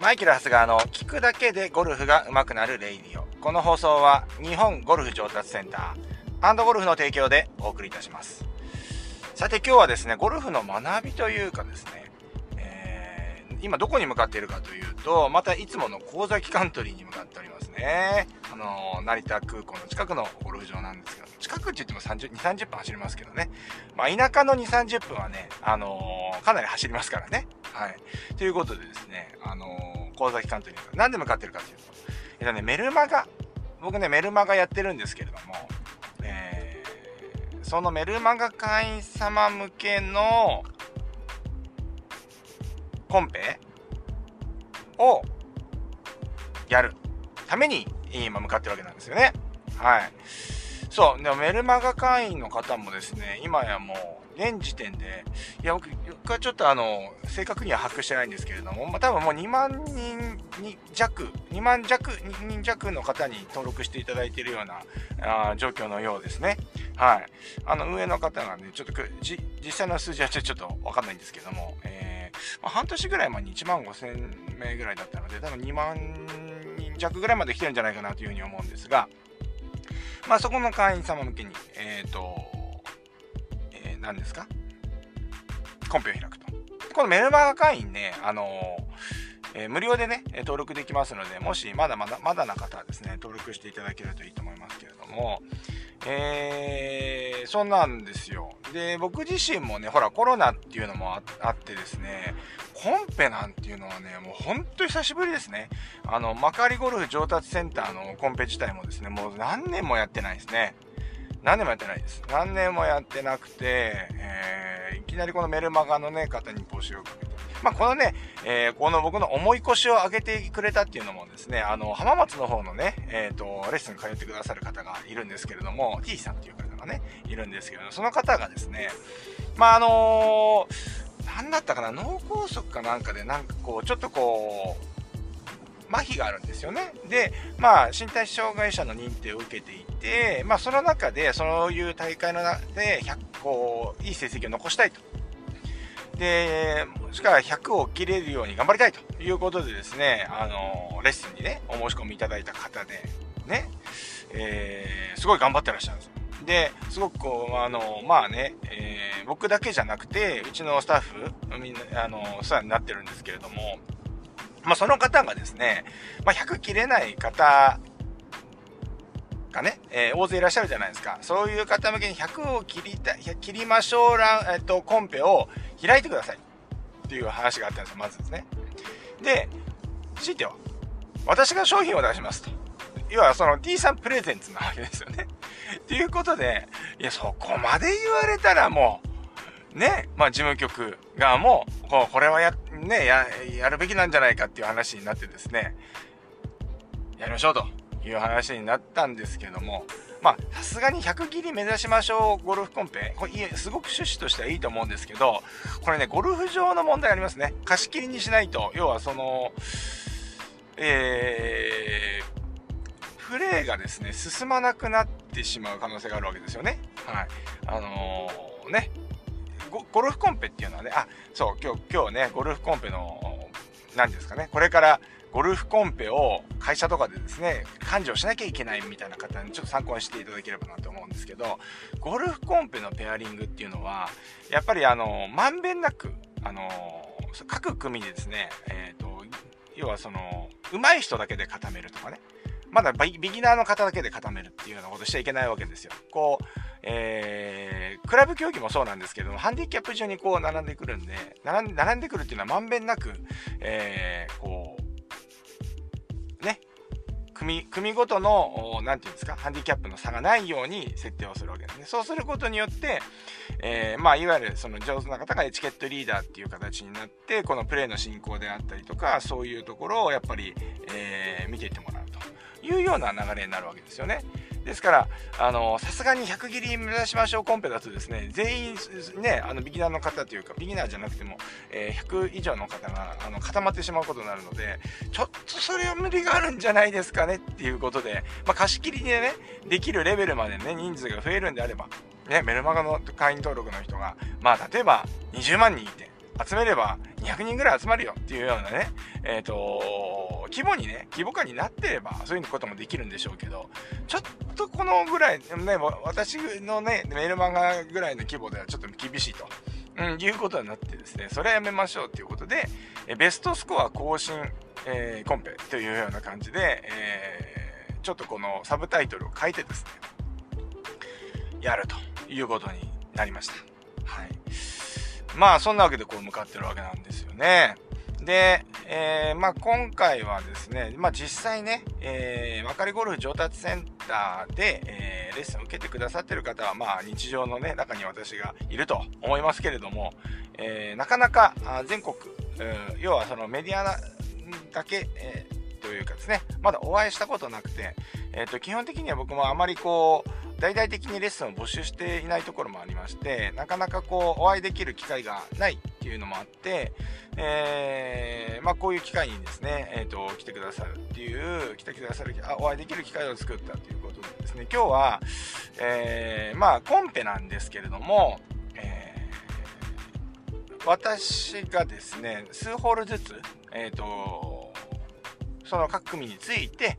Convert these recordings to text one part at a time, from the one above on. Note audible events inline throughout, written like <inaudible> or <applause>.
マイケル・ハスガーの聞くだけでゴルフが上手くなるレイディオ。この放送は日本ゴルフ上達センターゴルフの提供でお送りいたします。さて今日はですね、ゴルフの学びというかですね、えー、今どこに向かっているかというと、またいつもの神崎カントリーに向かっておりますね。あのー、成田空港の近くのゴルフ場なんですけど、近くって言っても30、2、30分走りますけどね。まあ田舎の2、30分はね、あのー、かなり走りますからね。はい。ということでですね、あのー、神崎監督になんで向かってるかというと、えっとね、メルマガ、僕ね、メルマガやってるんですけれども、えー、そのメルマガ会員様向けのコンペをやるために今向かってるわけなんですよね。はい。そう、でもメルマガ会員の方もですね、今やもう、現時点で、いや、僕はちょっとあの、正確には把握してないんですけれども、まあ、多分もう2万人に弱、2万弱、2人弱の方に登録していただいているようなあ状況のようですね。はい。あの、上の方がね、ちょっと実際の数字はちょっとわかんないんですけども、えー、まあ、半年ぐらい前に1万5千名ぐらいだったので、多分2万人弱ぐらいまで来てるんじゃないかなというふうに思うんですが、まあ、そこの会員様向けに、えっ、ー、と、何ですか？コンペを開くと。このメルマガ会員ね、あのえー、無料でね、登録できますので、もしまだまだ、まだな方はですね、登録していただけるといいと思いますけれども、えー、そんなんですよ。で、僕自身もね、ほら、コロナっていうのもあってですね、コンペなんていうのはね、もうほんと久しぶりですね。あの、幕張ゴルフ上達センターのコンペ自体もですね、もう何年もやってないですね。何年もやってないです。何年もやってなくて、えー、いきなりこのメルマガのね、方に募集をかけて。まあ、このね、えー、この僕の重い腰を上げてくれたっていうのもですね、あの、浜松の方のね、えっ、ー、と、レッスン通ってくださる方がいるんですけれども、T さんっていう方がね、いるんですけど、その方がですね、まあ、あのー、なんだったかな、脳梗塞かなんかで、なんかこう、ちょっとこう、麻痺があるんですよね。で、まあ、身体障害者の認定を受けていて、まあ、その中で、そういう大会の中で、100、こう、いい成績を残したいと。で、もしくは100を切れるように頑張りたいということでですね、あの、レッスンにね、お申し込みいただいた方で、ね、えー、すごい頑張ってらっしゃるんですよ。で、すごくこう、あの、まあね、えー、僕だけじゃなくて、うちのスタッフ、みんな、あの、お世話になってるんですけれども、まあ、その方がですね、まあ、100切れない方がね、えー、大勢いらっしゃるじゃないですか。そういう方向けに100を切りた、切りましょうら、えっと、コンペを開いてください。っていう話があったんですよ、まずですね。で、強いては、私が商品を出しますと。要はその D さんプレゼンツなわけですよね。<laughs> ということで、いや、そこまで言われたらもう、ね、まあ事務局側も、こう、これはや、ね、や、やるべきなんじゃないかっていう話になってですね、やりましょうという話になったんですけども、まあ、さすがに100切り目指しましょう、ゴルフコンペ。これ、すごく趣旨としてはいいと思うんですけど、これね、ゴルフ場の問題ありますね。貸し切りにしないと、要はその、えー、プレーがですね、進まなくなってしまう可能性があるわけですよね。はい。あのー、ね、ゴルフコンペっていうのはね、あ、そう、今日、今日ね、ゴルフコンペの、何ですかね、これからゴルフコンペを会社とかでですね、幹事をしなきゃいけないみたいな方にちょっと参考にしていただければなと思うんですけど、ゴルフコンペのペアリングっていうのは、やっぱりあの、まんべんなく、あの、各組でですね、えっ、ー、と、要はその、上手い人だけで固めるとかね、まだビギナーの方だけで固めるっていうようなことしちゃいけないわけですよ。こう、えー、クラブ競技もそうなんですけども、ハンディキャップ上にこう並んでくるんで、並ん並んでくるっていうのはまんべんなく、えー、こう、ね、組、組ごとの、何て言うんですか、ハンディキャップの差がないように設定をするわけですね。そうすることによって、えー、まあ、いわゆるその上手な方がエチケットリーダーっていう形になって、このプレーの進行であったりとか、そういうところをやっぱり、えー、見ていってもらうというような流れになるわけですよね。ですから、あの、さすがに100切り目指しましょう。コンペだとですね、全員、ね、あの、ビギナーの方というか、ビギナーじゃなくても、えー、100以上の方が、あの、固まってしまうことになるので、ちょっとそれは無理があるんじゃないですかねっていうことで、まあ、貸し切りでね、できるレベルまでね、人数が増えるんであれば、ね、メルマガの会員登録の人が、まあ、例えば20万人いて、集めれば200人ぐらい集まるよっていうようなね、えっ、ー、と、規模にね、規模感になってれば、そういうこともできるんでしょうけど、ちょっとこのぐらい、ね、私のね、メール漫画ぐらいの規模ではちょっと厳しいと。うん、いうことになってですね、それはやめましょうということで、えベストスコア更新、えー、コンペというような感じで、えー、ちょっとこのサブタイトルを変えてですね、やるということになりました。はい。まあ、そんなわけでこう向かってるわけなんですよね。で、えー、まあ、今回はですね、まあ、実際ね、えー、まかりゴルフ上達センターで、えー、レッスンを受けてくださってる方は、まあ、日常のね、中に私がいると思いますけれども、えー、なかなか全国、要はそのメディアだけ、えー、というかですね、まだお会いしたことなくて、えっ、ー、と、基本的には僕もあまりこう、大々的にレッスンを募集していないところもありまして、なかなかこう、お会いできる機会がないっていうのもあって、えー、まあ、こういう機会にですね、えっ、ー、と、来てくださるっていう、来てくださる、あ、お会いできる機会を作ったということでですね、今日は、えー、まあ、コンペなんですけれども、えー、私がですね、数ホールずつ、えっ、と、その各組について、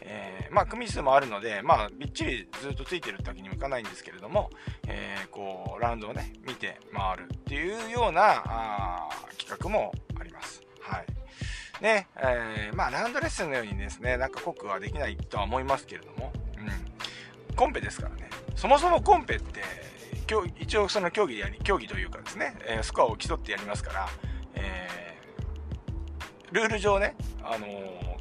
えー、まあ、組数もあるので、まあ、びっちりずっとついてるってわけにもいかないんですけれども、えー、こう、ラウンドをね、見て回るっていうようなあ企画もあります。はい。ね、えー、まあ、ラウンドレッスンのようにですね、なんか濃くはできないとは思いますけれども、うん。コンペですからね。そもそもコンペって、一応その競技でやり、競技というかですね、えスコアを競ってやりますから、えー、ルール上ね、あの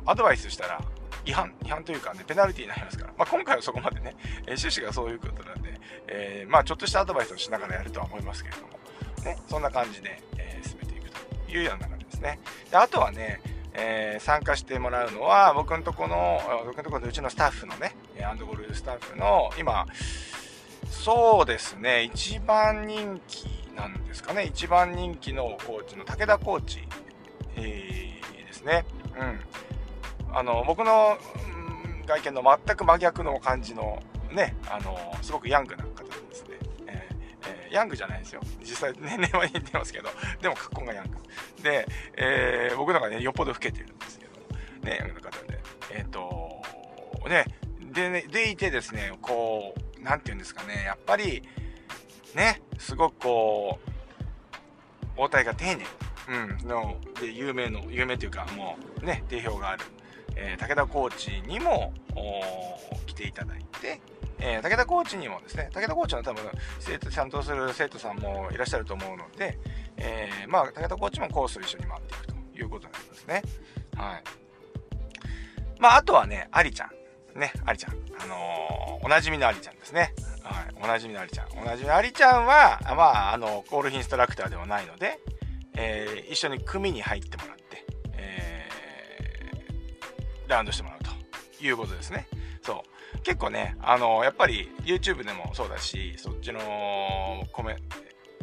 アドバイスしたら、違反、違反というかね、ペナルティになりますから。まあ、今回はそこまでね、えー、趣旨がそういうことなんで、えー、まあ、ちょっとしたアドバイスをしながらやるとは思いますけれども、ね、そんな感じで、えー、進めていくというような流れですね。であとはね、えー、参加してもらうのは、僕のとこの、僕のところのうちのスタッフのね、アンドゴルフスタッフの、今、そうですね、一番人気なんですかね、一番人気のコーチの武田コーチ、えー、ですね。うん。あの僕の、外見の全く真逆の感じのねあのすごくヤングな方ですね、えーえー、ヤングじゃないですよ。実際年齢は言ってますけどでも格好がヤング。で、えー、僕のがねよっぽど老けてるんですけどねヤングの方で。えっ、とねででいてですねこう何て言うんですかねやっぱりねすごくこう応対が丁寧。うん、ので有名の有名というかもうね定評がある。えー、武田コーチにも来ていただいて、えー、武田コーチにもですね、武田コーチの多分、生徒、ちゃんとする生徒さんもいらっしゃると思うので、えー、まあ、武田コーチもコースを一緒に回っていくということになりますね。はい。まあ、あとはね、ありちゃん。ね、ありちゃん。あのー、おなじみのありちゃんですね。はい。おなじみのありちゃん。おなじみのありちゃんは、まあ、あの、ゴルフインストラクターではないので、えー、一緒に組に入ってもらって、ラウンドしてもらうということですね。そう。結構ね、あの、やっぱり YouTube でもそうだし、そっちのコメ、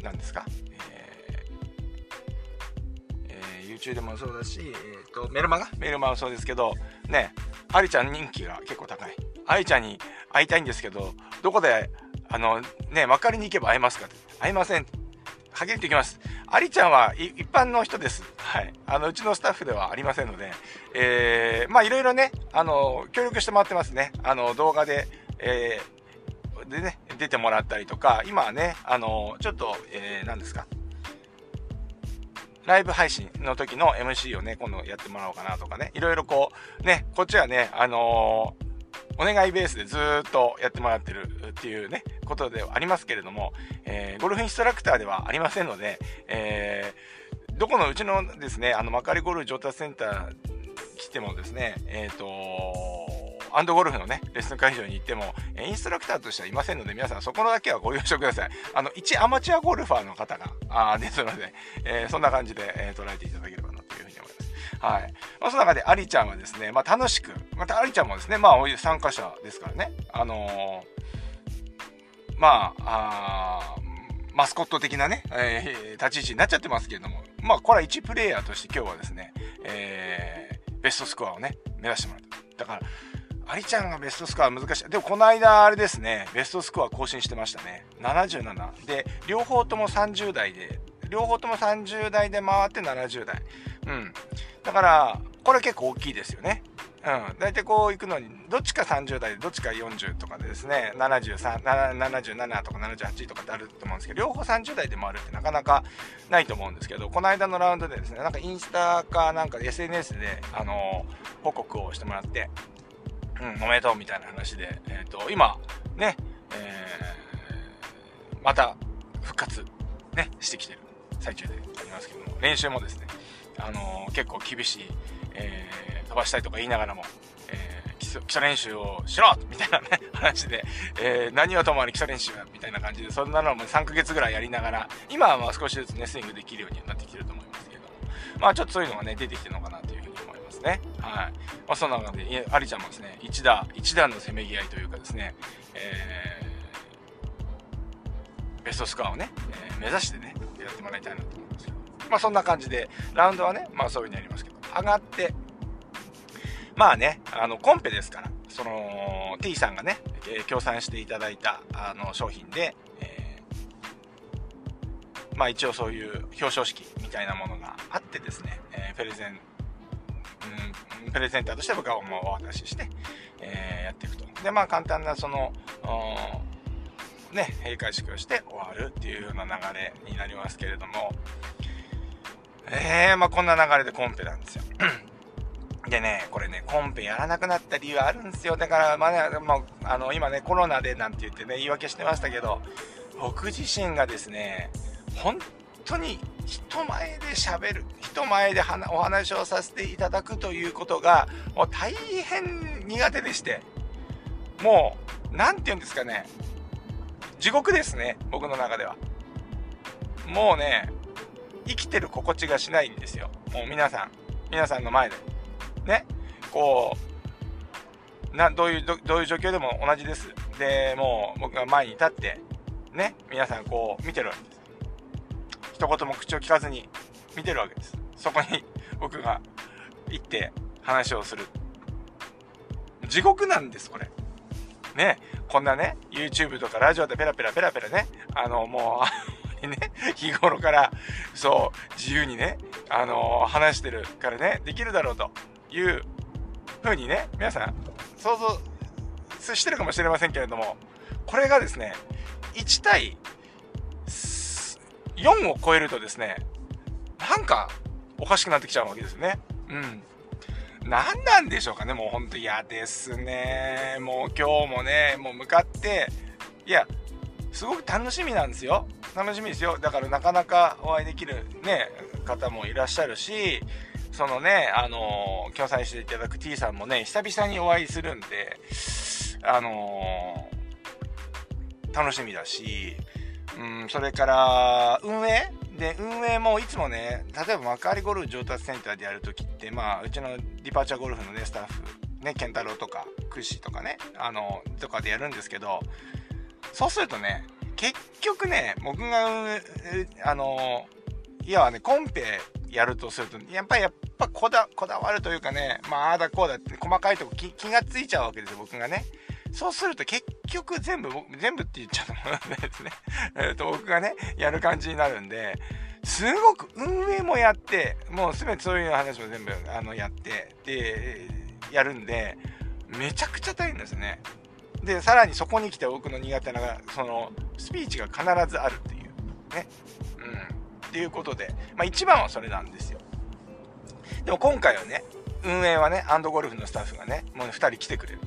なんですか、えーえー、YouTube でもそうだし、えーと、メルマガ？メルマガもそうですけど、ね、ありちゃん人気が結構高い。ありちゃんに会いたいんですけど、どこで、あの、ね、分かりに行けば会えますかって。会えません。はっきり言ってきます。ありちゃんは一般の人です。はい。あの、うちのスタッフではありませんので、えー、まあいろいろね、あの、協力してもらってますね。あの、動画で、えー、でね、出てもらったりとか、今はね、あの、ちょっと、えー、何ですか。ライブ配信の時の MC をね、今度やってもらおうかなとかね、いろいろこう、ね、こっちはね、あのーお願いベースでずっとやってもらってるっていうね、ことではありますけれども、えー、ゴルフインストラクターではありませんので、えー、どこのうちのですね、あの、幕張ゴルフ上達センター来てもですね、えっ、ー、とアンドゴルフのね、レッスン会場に行っても、インストラクターとしてはいませんので、皆さんそこのだけはご了承ください。あの、一アマチュアゴルファーの方が、あですので、えー、そんな感じで、えー、捉えていただければなというふうに思います。はい。まあ、その中で、アリちゃんはですね、まあ、楽しく、また、アリちゃんもですね、まあ、参加者ですからね、あのー、まあ、あマスコット的なね、えー、立ち位置になっちゃってますけれども、まあ、これは1プレイヤーとして今日はですね、えー、ベストスコアをね、目指してもらった。だから、アリちゃんがベストスコア難しい。でもこの間あれですね、ベストスコア更新してましたね。77。で、両方とも30代で両方とも30代で回って70代。うん。だから、これ結構大きいですよね。うん。大体こう行くのに、どっちか30代で、どっちか40とかでですね、73、77とか78とかってあると思うんですけど、両方30代で回るってなかなかないと思うんですけど、この間のラウンドでですね、なんかインスタかなんか SNS で、あのー、報告をしてもらって、うん、おめでとうみたいな話で、えっ、ー、と、今、ね、えー、また復活、ね、してきてる最中でありますけども、練習もですね、あのー、結構厳しい、えー、飛ばしたいとか言いながらも、えー、基礎基礎練習をしろみたいなね、<laughs> 話で、えー、何はともあれ基礎練習みたいな感じで、そんなのも3ヶ月ぐらいやりながら、今はまあ少しずつね、スイングできるようになってきてると思いますけども、まあちょっとそういうのがね、出てきてるのかなというふうに思いますね。はい。まあそんな中で、アリちゃんもですね、一打、一段のせめぎ合いというかですね、えー、ベストスコアをね、えー、目指してね、やってもらいたいなと思いますけど、まあそんな感じで、ラウンドはね、まあそういうふうになりますけど、上がって、まあね、あの、コンペですから、その、T さんがね、協賛していただいた、あの、商品で、えー、まあ一応そういう表彰式みたいなものがあってですね、えー、プレゼン、プレゼンターとして僕はお渡しして、えー、やっていくと。で、まあ簡単なその、ね、閉会式をして終わるっていうような流れになりますけれども、えー、まあこんな流れでコンペなんですよ。<clears throat> でね、これね、コンペやらなくなった理由あるんですよ。だから、まあね、もう、あの、今ね、コロナでなんて言ってね、言い訳してましたけど、僕自身がですね、本当に人前で喋る、人前でお話をさせていただくということが、もう大変苦手でして、もう、なんて言うんですかね、地獄ですね、僕の中では。もうね、生きてる心地がしないんですよ。もう皆さん、皆さんの前で。ね、こう、な、どういう、どういう状況でも同じです。で、もう僕が前に立って、ね、皆さんこう見てるわけです。一言も口を聞かずに見てるわけです。そこに <laughs> 僕が行って話をする。地獄なんです、これ。ね、こんなね、YouTube とかラジオでペラペラペラペラね、あの、もうね、<laughs> 日頃から、そう、自由にね、あの、話してるからね、できるだろうという風にね、皆さん想像してるかもしれませんけれども、これがですね、1対4を超えるとですね、なんかおかしくなってきちゃうわけですよね。うん。何なんでしょうかね、もうほんと嫌ですね。もう今日もね、もう向かって、いや、すごく楽しみなんですよ。楽しみですよ。だからなかなかお会いできるね、方もいらっしゃるし、そのね、あのー、共催していただく T さんもね、久々にお会いするんで、あのー、楽しみだし、うん、それから、運営で、運営もいつもね、例えば幕張ゴルフ上達センターでやるときって、まあ、うちのディパーチャーゴルフのね、スタッフ、ね、健太郎とか、クッシーとかね、あの、とかでやるんですけど、そうするとね、結局ね、僕が、あの、いやね、コンペやるとすると、やっぱり、やっぱこだ、こだわるというかね、まあ、あだこうだって細かいとこ気気がついちゃうわけですよ、僕がね。そうすると結局全部、全部って言っちゃった。もうとですね。<laughs> えっと、僕がね、やる感じになるんで、すごく運営もやって、もうすべてそういう話も全部、あの、やって、で、やるんで、めちゃくちゃ大変ですね。で、さらにそこに来て僕の苦手な、その、スピーチが必ずあるっていう、ね。うん。っていうことで、まあ一番はそれなんですよ。でも今回はね、運営はね、アンドゴルフのスタッフがね、もう2人来てくれる。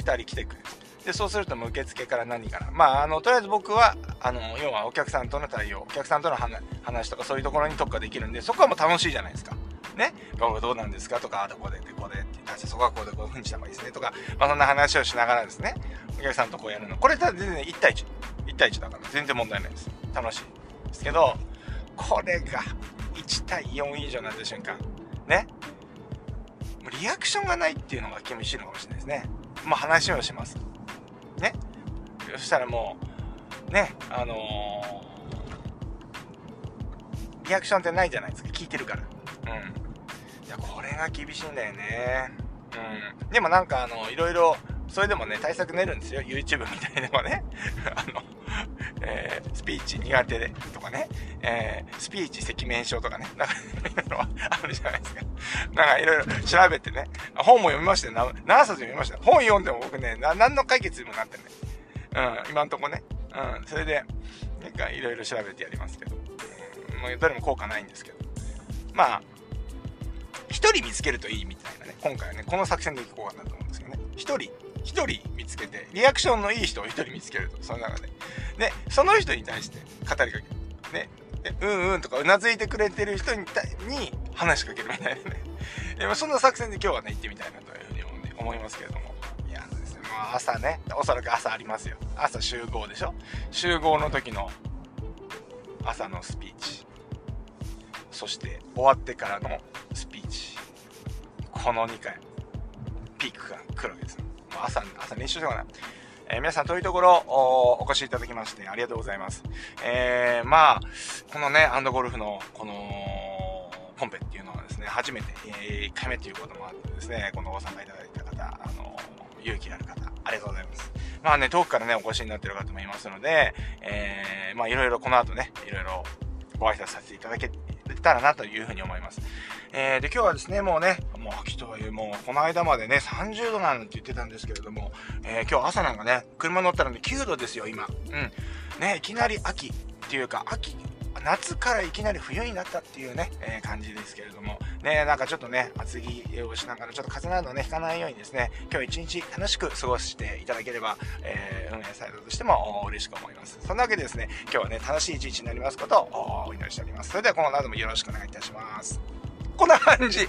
2人来てくれる。で、そうすると受付から何から。まあ、あの、とりあえず僕は、あの、要はお客さんとの対応、お客さんとの話とかそういうところに特化できるんで、そこはもう楽しいじゃないですか。ね、どうなんですか？とか、あ、どこで、でこでって言って、そこはこうでこういう風にした方がいいですねとか、まあ、そんな話をしながらですね、お客さんとこうやるの。これただ全然1対1。1対1だから全然問題ないです。楽しい。ですけど、これが1対4以上になった瞬間、ね？リアクションがないっていうのが厳しいのかもしれないですね。まあ話をします。ね？そしたらもう、ね、あのー、リアクションってないじゃないですか。聞いてるから。うん。いや、これが厳しいんだよね。うん。でもなんかあの、いろいろ、それでもね、対策練るんですよ。YouTube みたいでもね。<laughs> あの、えー、スピーチ苦手でとかね、えー、スピーチ赤面症とかね、なんか、いろいろあるじゃないですか。なんかいろいろ調べてね、本も読みましたよ。何冊読みました本読んでも僕ね、な何の解決にもなってない。うん、今んとこね。うん、それで、なんかいろいろ調べてやりますけど。うん、もうどれも効果ないんですけど。まあ、一人見つけるといいみたいなね、今回はね、この作戦でいこうかなと思うんですけどね。一人、一人見つけて、リアクションのいい人を一人見つけると、その中で。で、その人に対して語りかける。ね。うんうんとかうなずいてくれてる人にに話しかけるみたいなね。<laughs> でもそんな作戦で今日はね、行ってみたいなというふうに思,、ね、思いますけれども。いや、ですね、まあ朝ね、おそらく朝ありますよ。朝集合でしょ集合の時の朝のスピーチ。そして終わってからのスピーチ。この2回、ピークが来るわけです。朝、朝練習しようかな。えー、皆さん遠いところお越しいただきましてありがとうございます。えー、まあ、このね、アンドゴルフのこのコンペっていうのはですね、初めて、えー、1回目ということもあってですね、このご参加いただいた方、あの勇気ある方、ありがとうございます。まあね、遠くからね、お越しになってる方もいますので、えー、まあいろいろこの後ね、いろいろご挨拶させていただけたらなというふうに思います。えー、で、今日はですね、もうね、もう秋とはいえ、もうこの間までね、30度なんて言ってたんですけれども、えー、今日朝なんかね、車乗ったらね、9度ですよ、今。うん。ね、いきなり秋っていうか、秋、夏からいきなり冬になったっていうね、えー、感じですけれども、ね、なんかちょっとね、厚着をしながら、ちょっと風邪などね、ひかないようにですね、今日一日楽しく過ごしていただければ、えー、運営サイドとしても嬉しく思います。そんなわけでですね、今日はね、楽しい一日になりますことをお祈りしております。それではこの後もよろしくお願いいたします。こんな感じ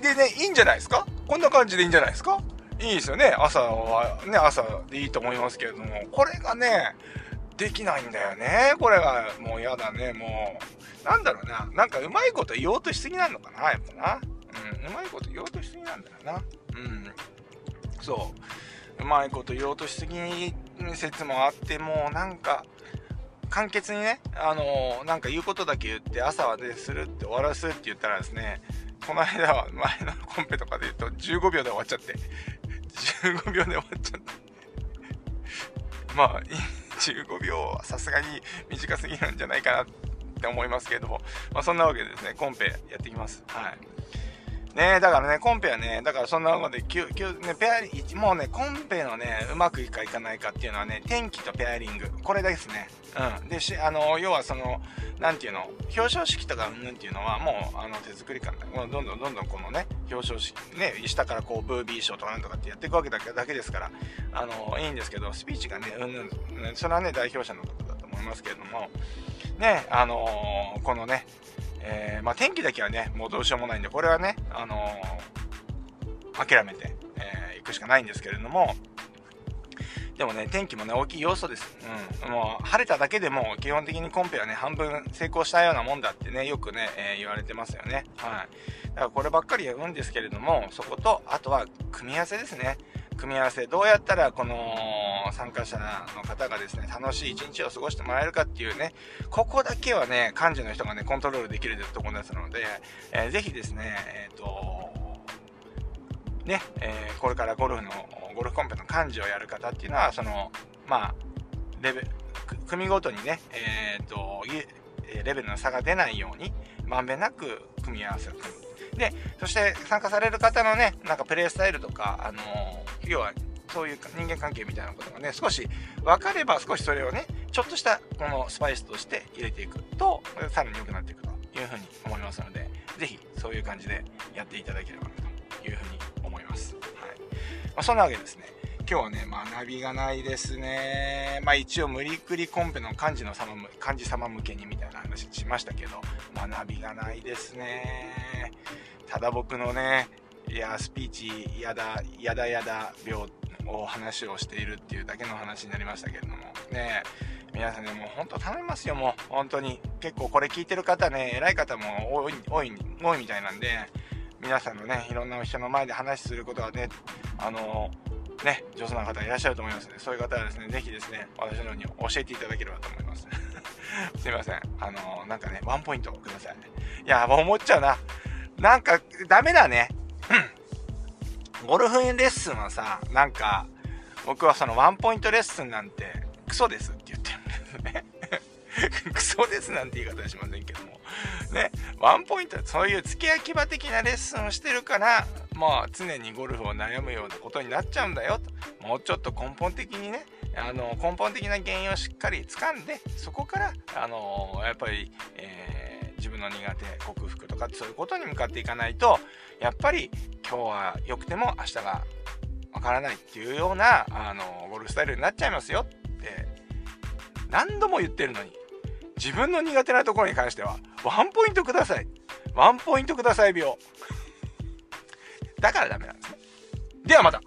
でね、いいんじゃないですか？こんな感じでいいんじゃないですか？いいですよね。朝は、ね、朝でいいと思いますけれども、これがね、できないんだよね。これが、もう嫌だね、もう。なんだろうな。なんかうまいこと言おうとしすぎなのかな、やっぱな。うん、うまいこと言おうとしすぎなんだよな。うん。そう。うまいこと言おうとしすぎ説もあって、もうなんか、簡潔にね、あのー、なんか言うことだけ言って、朝はでするって終わらすって言ったらですね、この間は前のコンペとかで言うと15秒で終わっちゃって、15秒で終わっちゃって。<laughs> まあ、いい15秒はさすがに短すぎるんじゃないかなって思いますけれども、まあそんなわけでですね、コンペやっていきます。はい。ねだからね、コンペはね、だからそんなので、きゅきゅね、ペアリング、もうね、コンペのね、うまくいくかいかないかっていうのはね、天気とペアリング。これですね。うん。で、し、あの、要はその、なんていうの、表彰式とかうんぬんっていうのは、もう、あの、手作り感で、もうどんどんどんどんこのね、表彰式、ね、下からこう、ブービー賞とかなんとかってやっていくわけだけだけですから、あの、いいんですけど、スピーチがね、うんぬん、それはね、代表者のことだと思いますけれども、ね、あのー、このね、えー、まあ、天気だけはね、もうどうしようもないんで、これはね、あのー、諦めて、えー、行くしかないんですけれども、でもね、天気もね、大きい要素です。うん。もう、晴れただけでも、基本的にコンペはね、半分成功したようなもんだってね、よくね、えー、言われてますよね。はい。だからこればっかり言うんですけれども、そこと、あとは、組み合わせですね。組み合わせ、どうやったらこの参加者の方がですね、楽しい一日を過ごしてもらえるかっていうね、ここだけはね、幹事の人がね、コントロールできるところですので、えー、ぜひですね、えっ、ー、と、ね、えー、これからゴルフの、ゴルフコンペの幹事をやる方っていうのは、その、まあ、レベ、組ごとにね、えっ、と、レベルの差が出ないように、まんべんなく組み合わせを組む。で、そして参加される方のね、なんかプレイスタイルとか、あのー、要はそういう人間関係みたいなことがね、少し分かれば少しそれをね、ちょっとしたこのスパイスとして入れていくと、さらに良くなっていくというふうに思いますので、ぜひそういう感じでやっていただければなというふうに思います。はい。まあ、そんなわけですね。今日はね、学びがないですね。まあ一応無理くりコンペの漢字の様、漢字様向けにみたいな話しましたけど、学びがないですね。ただ僕のね、いや、スピーチ、やだ、やだやだ病を話をしているっていうだけの話になりましたけれども、ね皆さんね、もう本当頼みますよ、もう。本当に。結構これ聞いてる方ね、偉い方も多い、多い、多いみたいなんで、皆さんのね、いろんな人の前で話することはね、あのね、上手な方いらっしゃると思いますので、そういう方はですね、ぜひですね、私のように教えていただければと思います。<laughs> すいません。あのなんかね、ワンポイントください。いや、もう思っちゃうな。なんか、ダメだね。ゴルフレッスンはさ、なんか、僕はそのワンポイントレッスンなんてクソですって言ってるんですね。<laughs> クソですなんて言い方はしませんけども。ね、ワンポイント、そういう付け焼き場的なレッスンをしてるから、まあ常にゴルフを悩むようなことになっちゃうんだよと。もうちょっと根本的にね、あの根本的な原因をしっかり掴んで、そこから、あのやっぱり、えー、自分の苦手克服とかそういうことに向かっていかないと、やっぱり今日は良くても明日がわからないっていうような、あのゴルフスタイルになっちゃいますよって何度も言ってるのに自分の苦手なところに関してはワンポイントください。ワンポイントください病だからダメなんですね。ではまた。